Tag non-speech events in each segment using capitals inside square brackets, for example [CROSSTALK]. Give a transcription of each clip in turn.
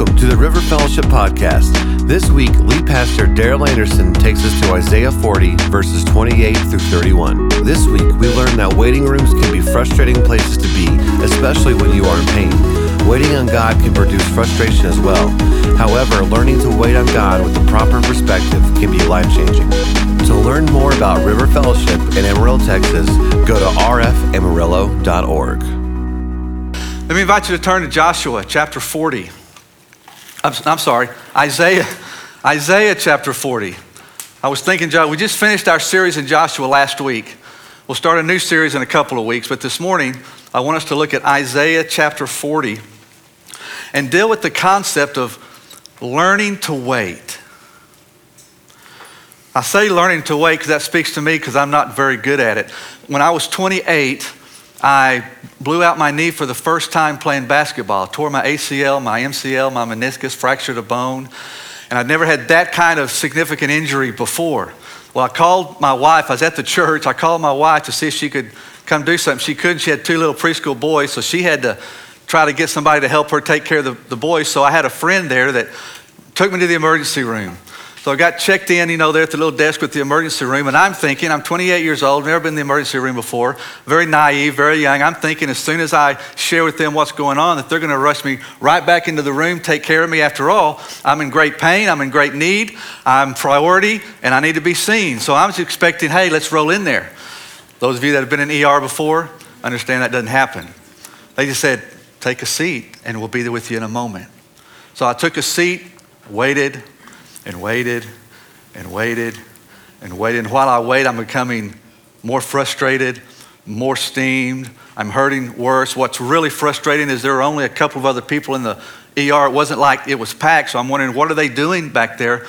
Welcome to the River Fellowship Podcast. This week, lead pastor Daryl Anderson takes us to Isaiah 40, verses 28 through 31. This week, we learn that waiting rooms can be frustrating places to be, especially when you are in pain. Waiting on God can produce frustration as well. However, learning to wait on God with the proper perspective can be life changing. To learn more about River Fellowship in Amarillo, Texas, go to rfamarillo.org. Let me invite you to turn to Joshua chapter 40. I'm, I'm sorry, Isaiah, Isaiah chapter 40. I was thinking, John, we just finished our series in Joshua last week. We'll start a new series in a couple of weeks, but this morning I want us to look at Isaiah chapter 40 and deal with the concept of learning to wait. I say learning to wait because that speaks to me because I'm not very good at it. When I was 28, I blew out my knee for the first time playing basketball. tore my ACL, my MCL, my meniscus, fractured a bone. And I'd never had that kind of significant injury before. Well, I called my wife. I was at the church. I called my wife to see if she could come do something. She couldn't. She had two little preschool boys, so she had to try to get somebody to help her take care of the, the boys. So I had a friend there that took me to the emergency room. So I got checked in, you know, there at the little desk with the emergency room, and I'm thinking, I'm 28 years old, never been in the emergency room before, very naive, very young. I'm thinking as soon as I share with them what's going on, that they're going to rush me right back into the room, take care of me. After all, I'm in great pain, I'm in great need, I'm priority, and I need to be seen. So I was expecting, hey, let's roll in there. Those of you that have been in ER before understand that doesn't happen. They just said, take a seat, and we'll be there with you in a moment. So I took a seat, waited, and waited and waited and waited. And while I wait, I'm becoming more frustrated, more steamed. I'm hurting worse. What's really frustrating is there are only a couple of other people in the ER. It wasn't like it was packed, so I'm wondering what are they doing back there?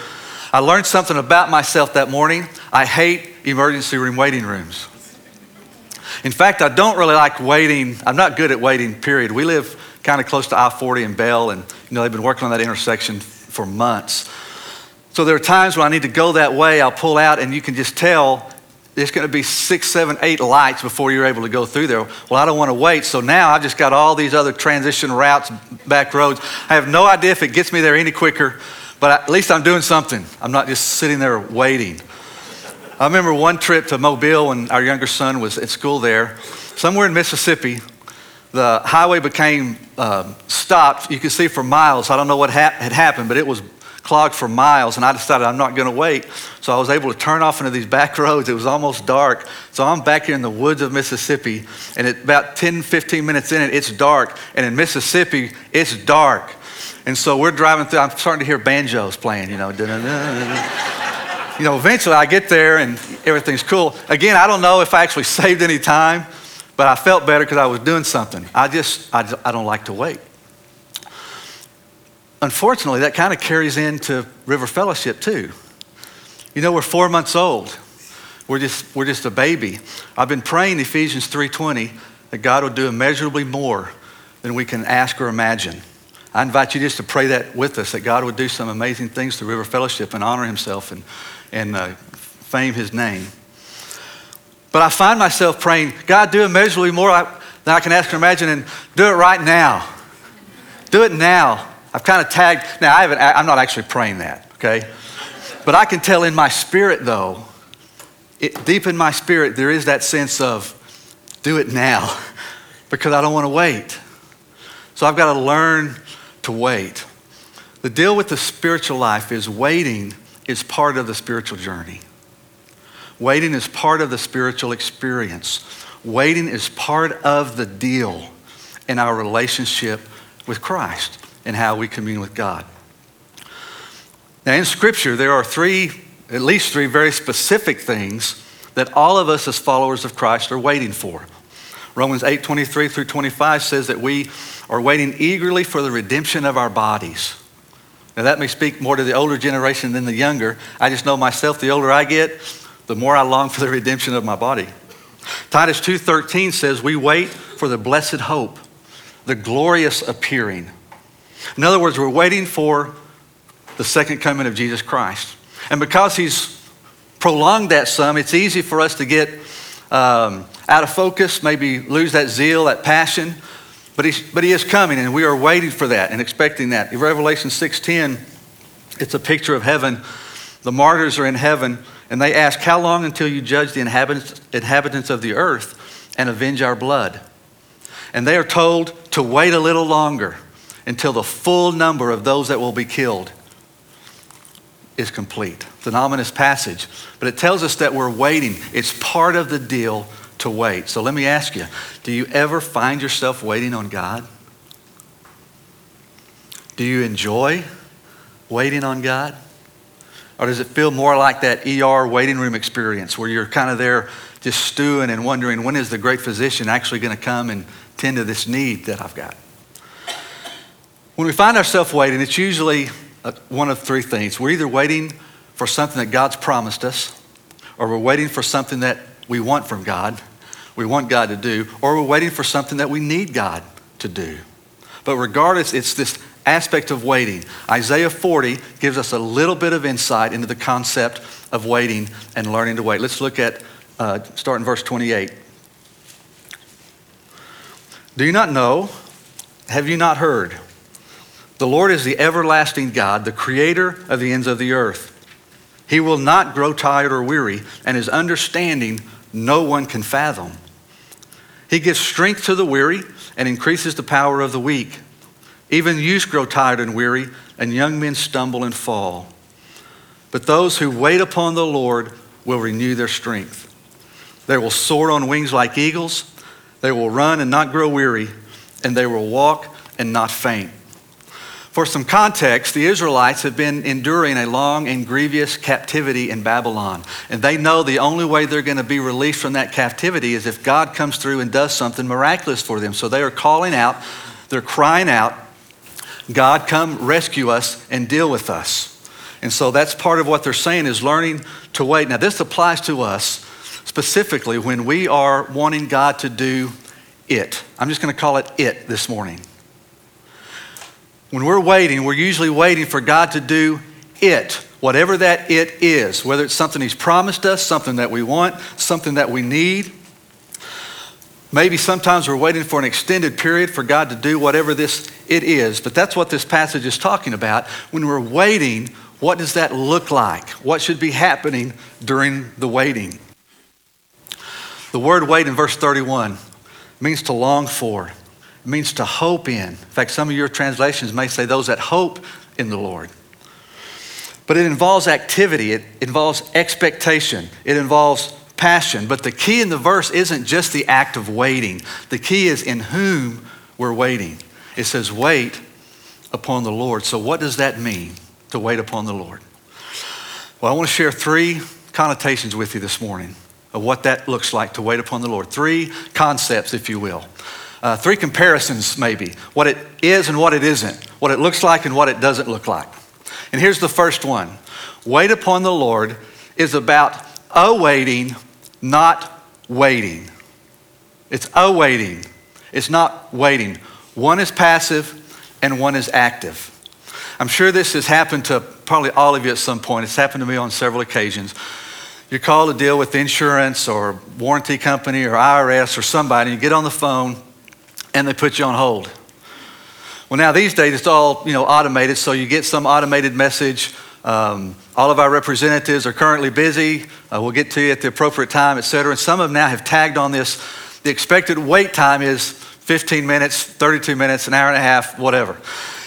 I learned something about myself that morning. I hate emergency room waiting rooms. In fact, I don't really like waiting. I'm not good at waiting, period. We live kind of close to I 40 and Bell, and you know, they've been working on that intersection for months. So there are times when I need to go that way, I'll pull out, and you can just tell there's going to be six, seven, eight lights before you're able to go through there. Well, I don't want to wait. So now I've just got all these other transition routes, back roads. I have no idea if it gets me there any quicker, but at least I'm doing something. I'm not just sitting there waiting. I remember one trip to Mobile when our younger son was at school there. Somewhere in Mississippi, the highway became uh, stopped. You could see for miles. I don't know what ha- had happened, but it was clogged for miles, and I decided I'm not going to wait. So I was able to turn off into these back roads. It was almost dark. So I'm back here in the woods of Mississippi, and at about 10, 15 minutes in it, it's dark. And in Mississippi, it's dark. And so we're driving through, I'm starting to hear banjos playing, you know. [LAUGHS] you know, eventually I get there and everything's cool. Again, I don't know if I actually saved any time, but I felt better because I was doing something. I just, I, I don't like to wait unfortunately, that kind of carries into River Fellowship too. You know, we're four months old. We're just, we're just a baby. I've been praying Ephesians 3.20 that God will do immeasurably more than we can ask or imagine. I invite you just to pray that with us, that God would do some amazing things to River Fellowship and honor himself and, and uh, fame his name. But I find myself praying, God, do immeasurably more than I can ask or imagine, and do it right now. Do it now. I've kind of tagged, now I haven't, I'm not actually praying that, okay? But I can tell in my spirit though, it, deep in my spirit, there is that sense of do it now [LAUGHS] because I don't want to wait. So I've got to learn to wait. The deal with the spiritual life is waiting is part of the spiritual journey. Waiting is part of the spiritual experience. Waiting is part of the deal in our relationship with Christ and how we commune with God. Now, in Scripture, there are three, at least three very specific things that all of us as followers of Christ are waiting for. Romans 8 23 through 25 says that we are waiting eagerly for the redemption of our bodies. Now, that may speak more to the older generation than the younger. I just know myself, the older I get, the more I long for the redemption of my body. Titus 2:13 says we wait for the blessed hope, the glorious appearing in other words, we're waiting for the second coming of Jesus Christ. And because he's prolonged that some, it's easy for us to get um, out of focus, maybe lose that zeal, that passion. But, he's, but he is coming, and we are waiting for that and expecting that. In Revelation 6.10, it's a picture of heaven. The martyrs are in heaven, and they ask, How long until you judge the inhabitants, inhabitants of the earth and avenge our blood? And they are told to wait a little longer until the full number of those that will be killed is complete. It's an ominous passage, but it tells us that we're waiting. It's part of the deal to wait. So let me ask you do you ever find yourself waiting on God? Do you enjoy waiting on God? Or does it feel more like that ER waiting room experience where you're kind of there just stewing and wondering when is the great physician actually going to come and tend to this need that I've got? When we find ourselves waiting, it's usually uh, one of three things. We're either waiting for something that God's promised us, or we're waiting for something that we want from God, we want God to do, or we're waiting for something that we need God to do. But regardless, it's this aspect of waiting. Isaiah 40 gives us a little bit of insight into the concept of waiting and learning to wait. Let's look at, uh, start in verse 28. Do you not know? Have you not heard? The Lord is the everlasting God, the creator of the ends of the earth. He will not grow tired or weary, and his understanding no one can fathom. He gives strength to the weary and increases the power of the weak. Even youths grow tired and weary, and young men stumble and fall. But those who wait upon the Lord will renew their strength. They will soar on wings like eagles. They will run and not grow weary, and they will walk and not faint. For some context, the Israelites have been enduring a long and grievous captivity in Babylon. And they know the only way they're going to be released from that captivity is if God comes through and does something miraculous for them. So they are calling out, they're crying out, God, come rescue us and deal with us. And so that's part of what they're saying is learning to wait. Now, this applies to us specifically when we are wanting God to do it. I'm just going to call it it this morning. When we're waiting, we're usually waiting for God to do it, whatever that it is, whether it's something He's promised us, something that we want, something that we need. Maybe sometimes we're waiting for an extended period for God to do whatever this it is, but that's what this passage is talking about. When we're waiting, what does that look like? What should be happening during the waiting? The word wait in verse 31 means to long for. It means to hope in. In fact, some of your translations may say those that hope in the Lord. But it involves activity, it involves expectation, it involves passion. But the key in the verse isn't just the act of waiting, the key is in whom we're waiting. It says, wait upon the Lord. So, what does that mean to wait upon the Lord? Well, I want to share three connotations with you this morning of what that looks like to wait upon the Lord. Three concepts, if you will uh, three comparisons, maybe what it is and what it isn't, what it looks like and what it doesn't look like. And here's the first one Wait upon the Lord is about awaiting, not waiting. It's awaiting, it's not waiting. One is passive and one is active. I'm sure this has happened to probably all of you at some point. It's happened to me on several occasions. You're called to deal with insurance or warranty company or IRS or somebody. And you get on the phone and they put you on hold. Well, now these days it's all you know automated, so you get some automated message. Um, all of our representatives are currently busy. Uh, we'll get to you at the appropriate time, et cetera. And some of them now have tagged on this. The expected wait time is 15 minutes, 32 minutes, an hour and a half, whatever.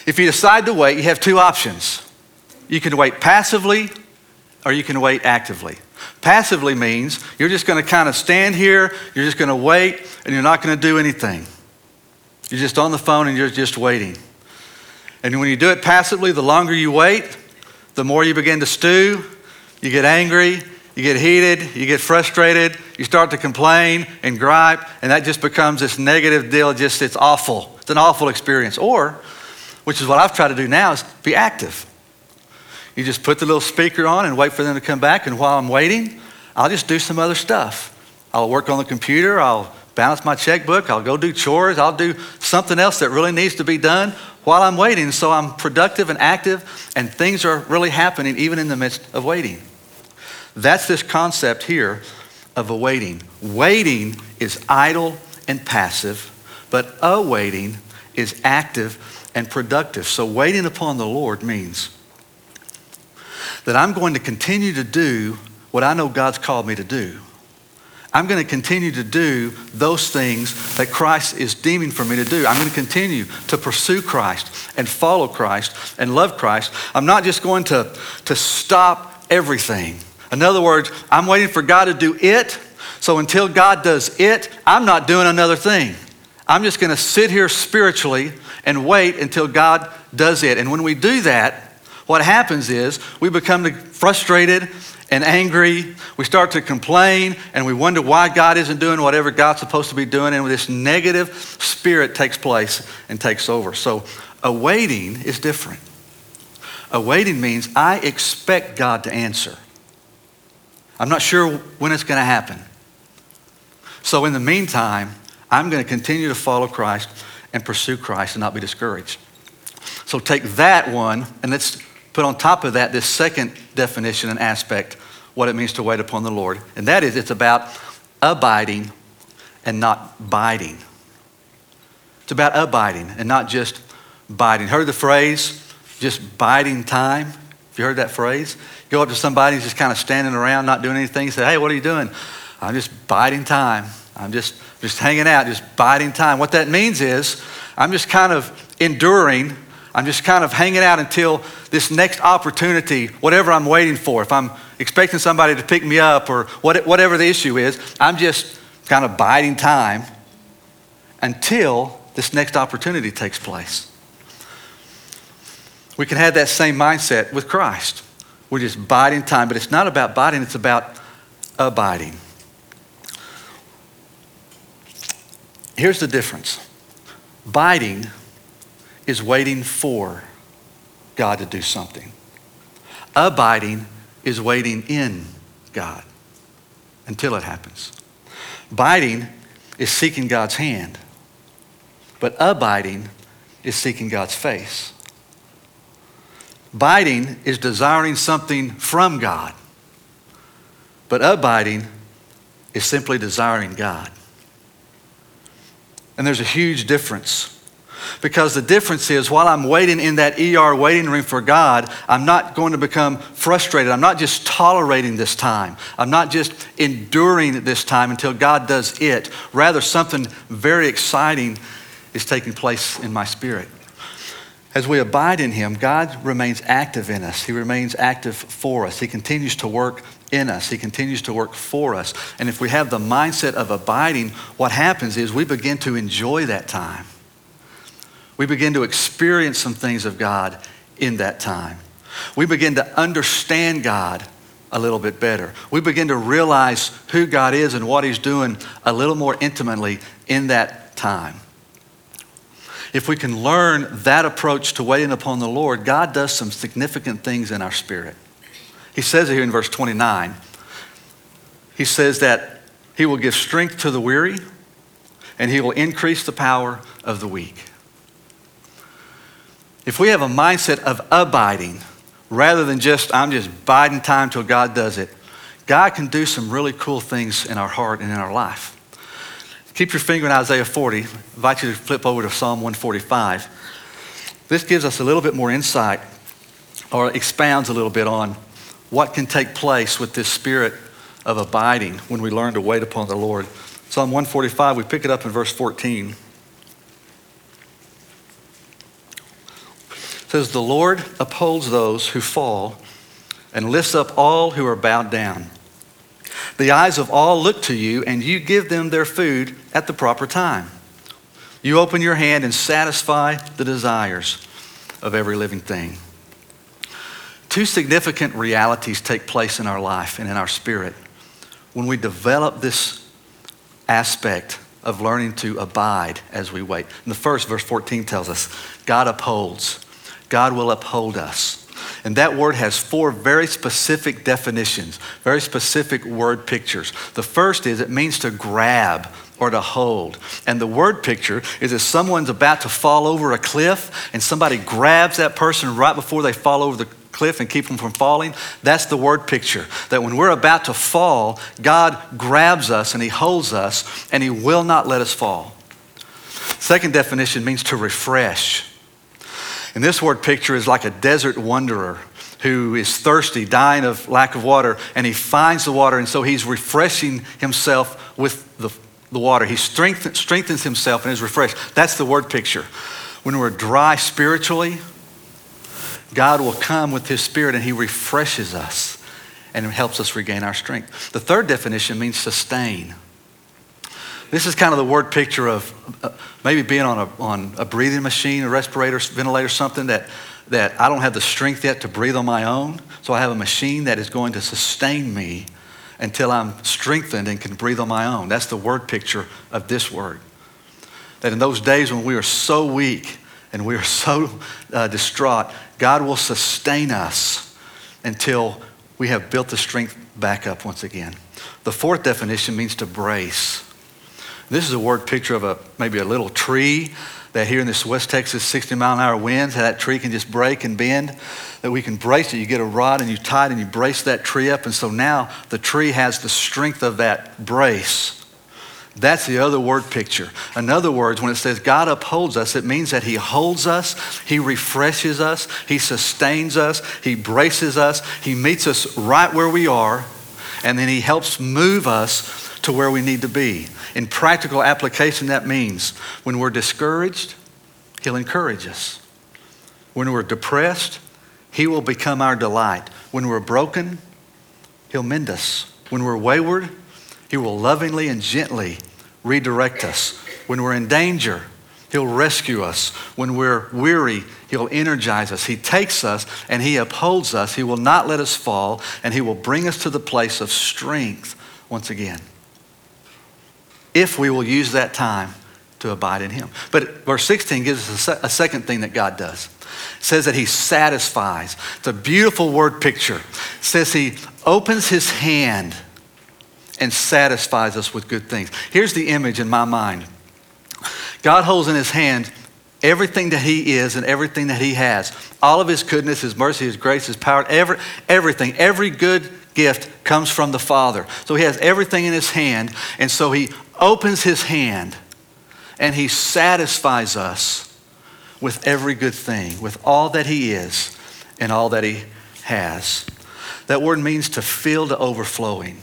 If you decide to wait, you have two options. You can wait passively or you can wait actively. Passively means you're just going to kind of stand here, you're just going to wait, and you're not going to do anything. You're just on the phone and you're just waiting. And when you do it passively, the longer you wait, the more you begin to stew, you get angry, you get heated, you get frustrated, you start to complain and gripe, and that just becomes this negative deal. Just it's awful. It's an awful experience. Or, which is what I've tried to do now, is be active. You just put the little speaker on and wait for them to come back, and while I'm waiting, I'll just do some other stuff. I'll work on the computer, I'll balance my checkbook, I'll go do chores, I'll do something else that really needs to be done while I'm waiting. So I'm productive and active, and things are really happening even in the midst of waiting. That's this concept here of awaiting. Waiting is idle and passive, But awaiting is active and productive. So waiting upon the Lord means that I'm going to continue to do what I know God's called me to do. I'm going to continue to do those things that Christ is deeming for me to do. I'm going to continue to pursue Christ and follow Christ and love Christ. I'm not just going to, to stop everything. In other words, I'm waiting for God to do it. So until God does it, I'm not doing another thing. I'm just going to sit here spiritually and wait until God does it. And when we do that, what happens is we become frustrated and angry. We start to complain and we wonder why God isn't doing whatever God's supposed to be doing. And this negative spirit takes place and takes over. So awaiting is different. Awaiting means I expect God to answer. I'm not sure when it's going to happen. So in the meantime, I'm going to continue to follow Christ and pursue Christ and not be discouraged. So take that one and let's put on top of that this second definition and aspect what it means to wait upon the Lord. And that is, it's about abiding and not biding. It's about abiding and not just biding. Heard the phrase, just biding time? Have you heard that phrase? Go up to somebody who's just kind of standing around, not doing anything. Say, hey, what are you doing? I'm just biding time. I'm just, just hanging out, just biding time. What that means is, I'm just kind of enduring I'm just kind of hanging out until this next opportunity, whatever I'm waiting for. If I'm expecting somebody to pick me up or whatever the issue is, I'm just kind of biding time until this next opportunity takes place. We can have that same mindset with Christ. We're just biding time, but it's not about biding, it's about abiding. Here's the difference biding is waiting for God to do something. Abiding is waiting in God until it happens. Biding is seeking God's hand, but abiding is seeking God's face. Biding is desiring something from God, but abiding is simply desiring God. And there's a huge difference because the difference is while I'm waiting in that ER waiting room for God, I'm not going to become frustrated. I'm not just tolerating this time. I'm not just enduring this time until God does it. Rather, something very exciting is taking place in my spirit. As we abide in Him, God remains active in us. He remains active for us. He continues to work in us. He continues to work for us. And if we have the mindset of abiding, what happens is we begin to enjoy that time we begin to experience some things of God in that time. We begin to understand God a little bit better. We begin to realize who God is and what He's doing a little more intimately in that time. If we can learn that approach to waiting upon the Lord, God does some significant things in our spirit. He says here in verse 29, He says that He will give strength to the weary and He will increase the power of the weak. If we have a mindset of abiding rather than just, I'm just biding time till God does it, God can do some really cool things in our heart and in our life. Keep your finger in Isaiah 40. I invite you to flip over to Psalm 145. This gives us a little bit more insight or expounds a little bit on what can take place with this spirit of abiding when we learn to wait upon the Lord. Psalm 145, we pick it up in verse 14. Says, The Lord upholds those who fall and lifts up all who are bowed down. The eyes of all look to you, and you give them their food at the proper time. You open your hand and satisfy the desires of every living thing. Two significant realities take place in our life and in our spirit when we develop this aspect of learning to abide as we wait. The first, verse 14, tells us God upholds. God will uphold us. And that word has four very specific definitions, very specific word pictures. The first is it means to grab or to hold. And the word picture is if someone's about to fall over a cliff and somebody grabs that person right before they fall over the cliff and keep them from falling. That's the word picture. That when we're about to fall, God grabs us and He holds us and He will not let us fall. Second definition means to refresh. And this word picture is like a desert wanderer who is thirsty, dying of lack of water, and he finds the water, and so he's refreshing himself with the, the water. He strengthens, strengthens himself and is refreshed. That's the word picture. When we're dry spiritually, God will come with his spirit and he refreshes us and helps us regain our strength. The third definition means sustain. This is kind of the word picture of uh, maybe being on a, on a breathing machine, a respirator, ventilator, something that, that I don't have the strength yet to breathe on my own. So I have a machine that is going to sustain me until I'm strengthened and can breathe on my own. That's the word picture of this word. That in those days when we are so weak and we are [LAUGHS] so uh, distraught, God will sustain us until we have built the strength back up once again. The fourth definition means to brace. This is a word picture of a maybe a little tree that here in this West Texas 60 mile an hour winds, that tree can just break and bend, that we can brace it. You get a rod and you tie it and you brace that tree up. And so now the tree has the strength of that brace. That's the other word picture. In other words, when it says God upholds us, it means that He holds us, He refreshes us, He sustains us, He braces us, He meets us right where we are, and then He helps move us to where we need to be. In practical application, that means when we're discouraged, He'll encourage us. When we're depressed, He will become our delight. When we're broken, He'll mend us. When we're wayward, He will lovingly and gently redirect us. When we're in danger, He'll rescue us. When we're weary, He'll energize us. He takes us and He upholds us. He will not let us fall, and He will bring us to the place of strength once again if we will use that time to abide in Him. But verse 16 gives us a, second thing that God does. It says that He satisfies. It's a beautiful word picture. It says He opens His hand and satisfies us with good things. Here's the image in my mind God holds in His hand everything that He is and everything that He has. All of His goodness, His mercy, His grace, His power, every, everything, every good gift comes from the Father. So He has everything in His hand, and so He opens his hand and he satisfies us with every good thing, with all that he is and all that he has. That word means to fill to overflowing,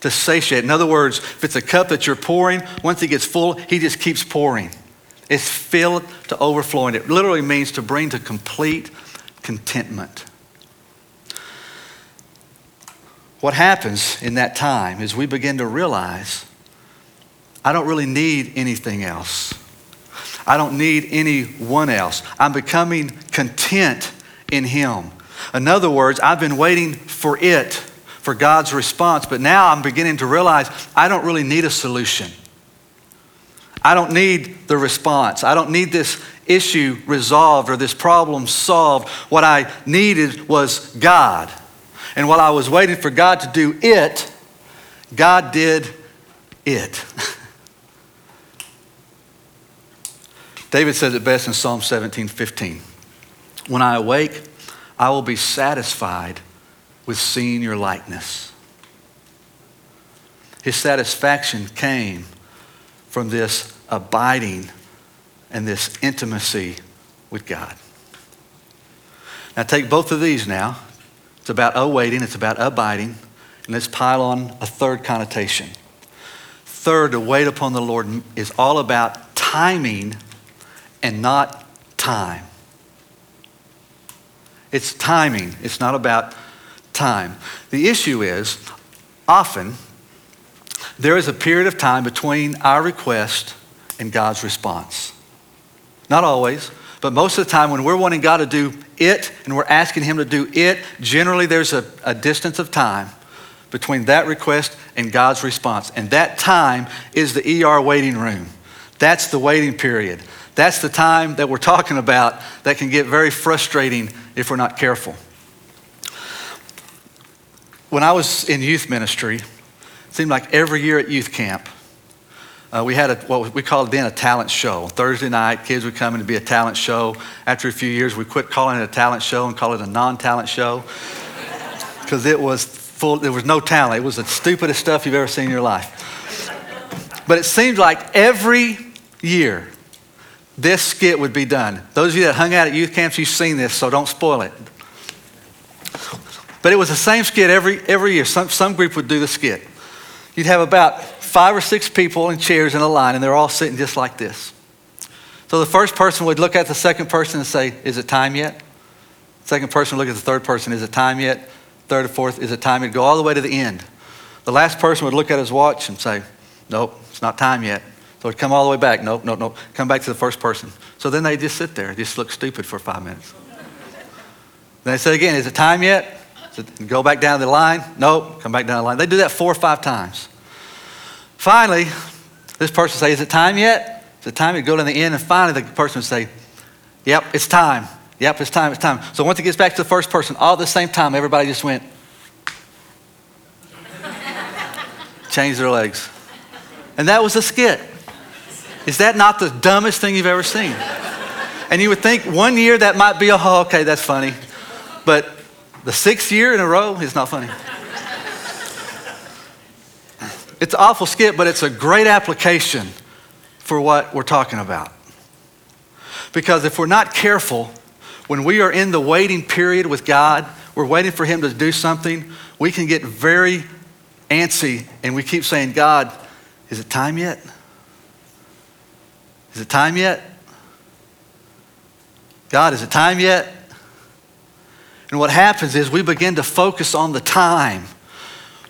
to satiate. In other words, if it's a cup that you're pouring, once it gets full, he just keeps pouring. It's filled to overflowing. It literally means to bring to complete contentment. What happens in that time is we begin to realize I don't really need anything else. I don't need anyone else. I'm becoming content in Him. In other words, I've been waiting for it, for God's response, but now I'm beginning to realize I don't really need a solution. I don't need the response. I don't need this issue resolved or this problem solved. What I needed was God. And while I was waiting for God to do it, God did it. [LAUGHS] David says it best in Psalm 17 15. When I awake, I will be satisfied with seeing your likeness. His satisfaction came from this abiding and this intimacy with God. Now, take both of these now. It's about awaiting, it's about abiding, and let's pile on a third connotation. Third, to wait upon the Lord is all about timing and not time. It's timing, it's not about time. The issue is often there is a period of time between our request and God's response. Not always, but most of the time when we're wanting God to do it and we're asking Him to do it, generally there's a, a distance of time between that request and God's response. And that time is the ER waiting room. That's the waiting period. That's the time that we're talking about that can get very frustrating if we're not careful. When I was in youth ministry, it seemed like every year at youth camp, uh, we had a, what we called then a talent show. Thursday night, kids would come in to be a talent show. After a few years, we quit calling it a talent show and call it a non-talent show [LAUGHS] because it was full. There was no talent. It was the stupidest stuff you've ever seen in your life. But it seemed like every year this skit would be done. Those of you that hung out at youth camps, you've seen this, so don't spoil it. But it was the same skit every, every year. Some, some group would do the skit. You'd have about five or six people in chairs in a line, and they're all sitting just like this. So the first person would look at the second person and say, Is it time yet? Second person would look at the third person, Is it time yet? Third or fourth, Is it time yet? Go all the way to the end. The last person would look at his watch and say, Nope, it's not time yet. So it'd come all the way back. Nope, nope, nope. Come back to the first person. So then they just sit there, just look stupid for five minutes. Then they say again, Is it time yet? go back down the line. Nope, come back down the line. They do that four or five times. Finally, this person say, Is it time yet? Is it time? You go to the end, and finally the person would say, Yep, it's time. Yep, it's time, it's time. So once it gets back to the first person, all at the same time, everybody just went, [LAUGHS] changed their legs. And that was a skit. Is that not the dumbest thing you've ever seen? And you would think one year that might be a, oh, okay, that's funny. But the sixth year in a row is not funny. It's an awful skit, but it's a great application for what we're talking about. Because if we're not careful, when we are in the waiting period with God, we're waiting for Him to do something, we can get very antsy and we keep saying, God, is it time yet? Is it time yet? God, is it time yet? And what happens is we begin to focus on the time.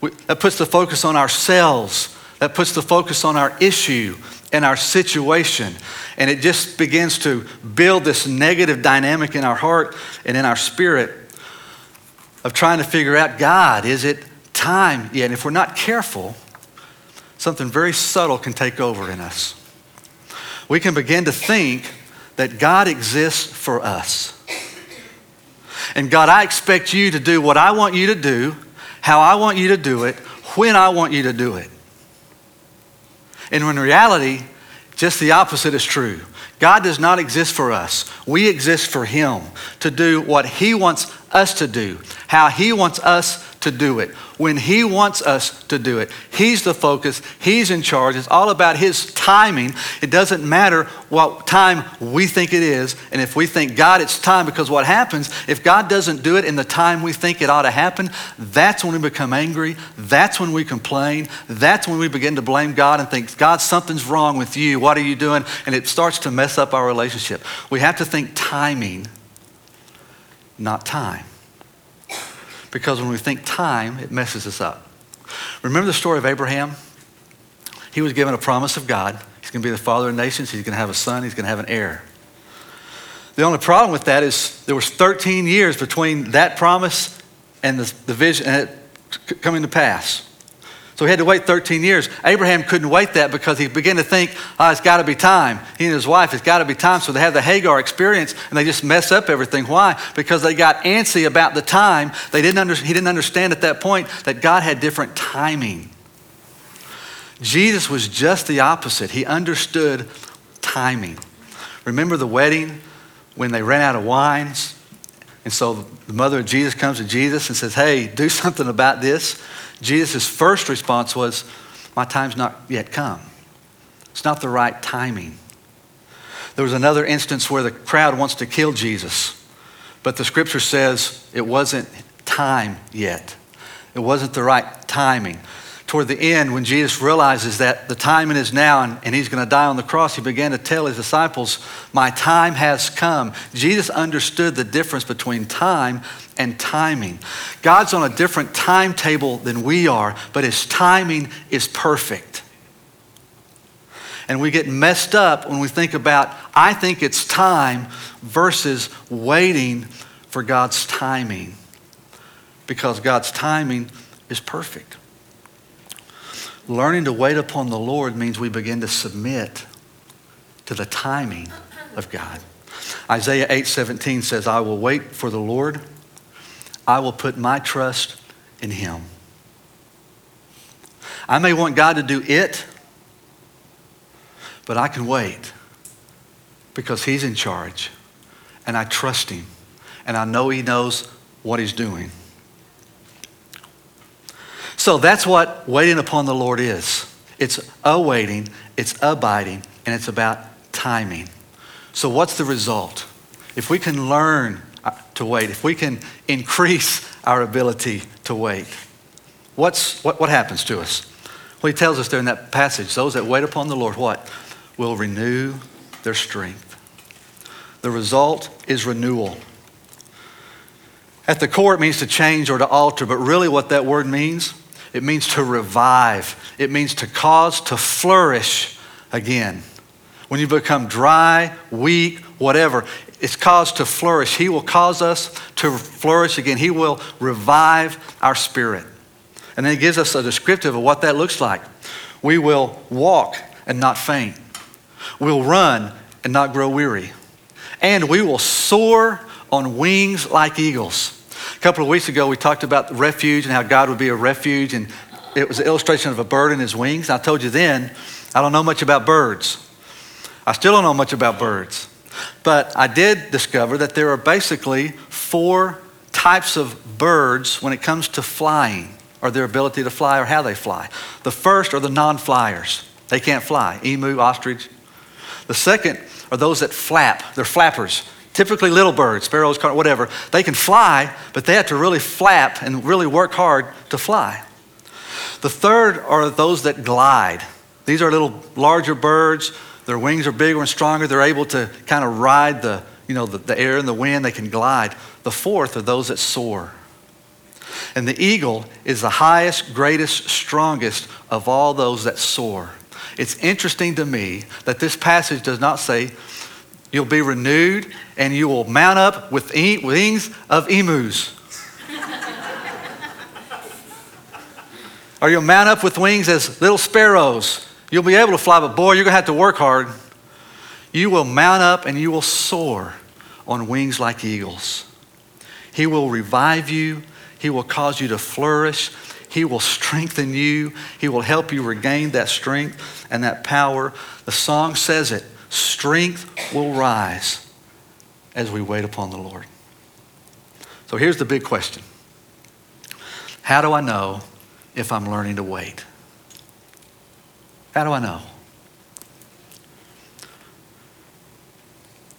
We, that puts the focus on ourselves. That puts the focus on our issue and our situation. And it just begins to build this negative dynamic in our heart and in our spirit of trying to figure out God, is it time yet? And if we're not careful, something very subtle can take over in us. We can begin to think that God exists for us. And God, I expect you to do what I want you to do, how I want you to do it, when I want you to do it. And in reality, just the opposite is true. God does not exist for us. We exist for Him to do what He wants us to do, how He wants us to do it, when He wants us to do it. He's the focus, He's in charge. It's all about His timing. It doesn't matter what time we think it is. And if we think, God, it's time, because what happens, if God doesn't do it in the time we think it ought to happen, that's when we become angry. That's when we complain. That's when we begin to blame God and think, God, something's wrong with you. What are you doing? And it starts to mess up our relationship. We have to think timing, not time. Because when we think time, it messes us up. Remember the story of Abraham? He was given a promise of God. He's going to be the father of nations. He's going to have a son. He's going to have an heir. The only problem with that is there was 13 years between that promise and the, the vision and coming to pass. So he had to wait 13 years. Abraham couldn't wait that because he began to think, oh, it's got to be time. He and his wife, it's got to be time. So they have the Hagar experience and they just mess up everything. Why? Because they got antsy about the time. They didn't under, he didn't understand at that point that God had different timing. Jesus was just the opposite. He understood timing. Remember the wedding when they ran out of wines? And so the mother of Jesus comes to Jesus and says, Hey, do [LAUGHS] something about this. Jesus' first response was, My time's not yet come. It's not the right timing. There was another instance where the crowd wants to kill Jesus, but the scripture says it wasn't time yet. It wasn't the right timing toward the end, when Jesus realizes that the timing is now and, and he's going to die on the cross, he began to tell his disciples, My time has come. Jesus understood the difference between time and timing. God's on a different timetable than we are, but his timing is perfect. And we get messed up when we think about, I think it's time versus waiting for God's timing. Because God's timing is perfect. Learning to wait upon the Lord means we begin to submit to the timing of God. Isaiah 8:17 says, "I will wait for the Lord. I will put my trust in him." I may want God to do it, but I can wait because he's in charge and I trust him and I know he knows what he's doing. So that's what waiting upon the Lord is it's awaiting, it's abiding, and it's about timing. So, what's the result? If we can learn uh, to wait, if we can increase our ability to wait, what's, what, what happens to us? Well, he tells us there in that passage those that wait upon the Lord, what? Will renew their strength. The result is renewal. At the core, it means to change or to alter, but really what that word means, it means to revive. It means to cause to flourish again. When you become dry, weak, whatever, it's caused to flourish. He will cause us to flourish again. He will revive our spirit. And then he gives us a descriptive of what that looks like. We will walk and not faint. We'll run and not grow weary. And we will soar on wings like eagles. A couple of weeks ago, we talked about the refuge and how God would be a refuge, and it was an illustration of a bird and his wings. I told you then, I don't know much about birds. I still don't know much about birds. But I did discover that there are basically four types of birds when it comes to flying or their ability to fly or how they fly. The first are the non flyers, they can't fly emu, ostrich. The second are those that flap, they're flappers. Typically, little birds, sparrows, whatever, they can fly, but they have to really flap and really work hard to fly. The third are those that glide. These are little larger birds their wings are bigger and stronger. They're able to kind of ride the, you know, the, the air and the wind. They can glide. The fourth are those that soar. And the eagle is the highest, greatest, strongest of all those that soar. It's interesting to me that this passage does not say you'll be renewed and you will mount up with wings of emus. or you'll mount up with wings as little sparrows. You'll be able to fly, but boy, you're going to have to work hard. You will mount up and you will soar on wings like eagles. He will revive you. He will cause you to flourish. He will strengthen you. He will help you regain that strength and that power. The song says it strength will rise as we wait upon the Lord. So here's the big question How do I know if I'm learning to wait? How do I know?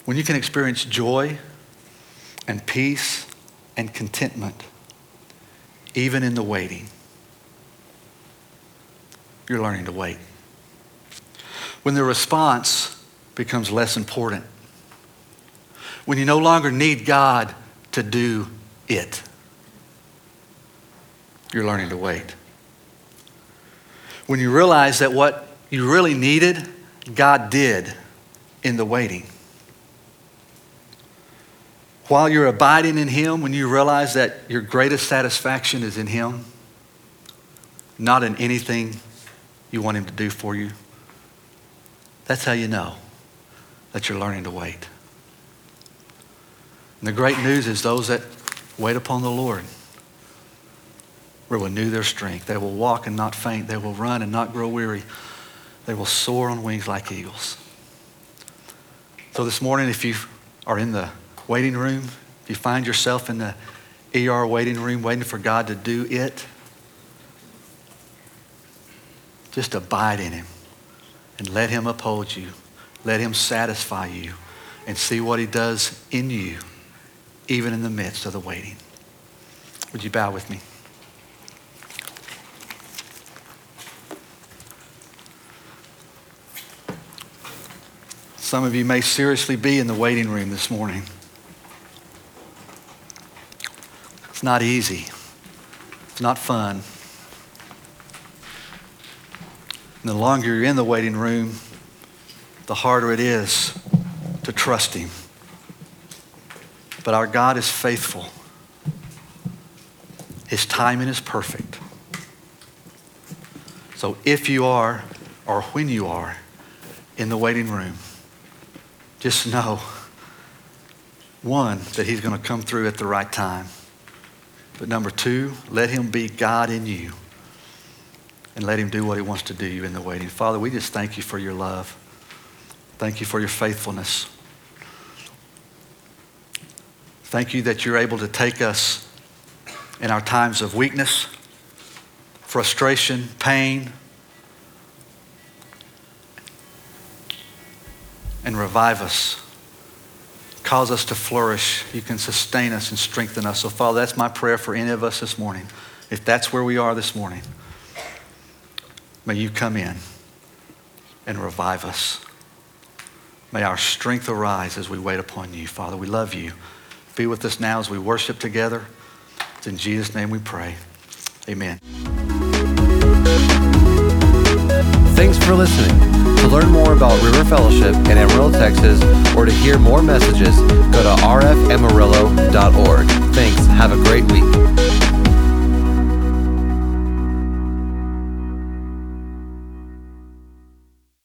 When you can experience joy and peace and contentment, even in the waiting, you're learning to wait. When the response becomes less important, when you no longer need God to do it, you're learning to wait. When you realize that what you really needed, God did in the waiting. While you're abiding in Him, when you realize that your greatest satisfaction is in Him, not in anything you want Him to do for you, that's how you know that you're learning to wait. And the great news is those that wait upon the Lord will renew their strength. They will walk and not faint. They will run and not grow weary. They will soar on wings like eagles. So this morning, if you are in the waiting room, if you find yourself in the ER waiting room waiting for God to do it, just abide in Him and let Him uphold you. Let Him satisfy you and see what He does in you, even in the midst of the waiting. Would you bow with me? Some of you may seriously be in the waiting room this morning. It's not easy. It's not fun. And the longer you're in the waiting room, the harder it is to trust Him. But our God is faithful. His timing is perfect. So if you are, or when you are, in the waiting room, just know one, that He's going to come through at the right time. But number two, let Him be God in you and let Him do what He wants to do in the waiting. Father, we just thank you for your love. Thank you for your faithfulness. Thank you that you're able to take us in our times of weakness, frustration, pain, and revive us cause us to flourish. You can sustain us and strengthen us. So, Father, that's my prayer for any of us this morning. If that's where we are this morning, may you come in and revive us. May our strength arise as we wait upon you. Father, we love you. Be with us now as we worship together. It's in Jesus' name we pray. Amen. Thanks for listening. To learn more about River Fellowship in Amarillo, Texas, or to hear more messages, go to rfamarillo.org. Thanks. Have a great week.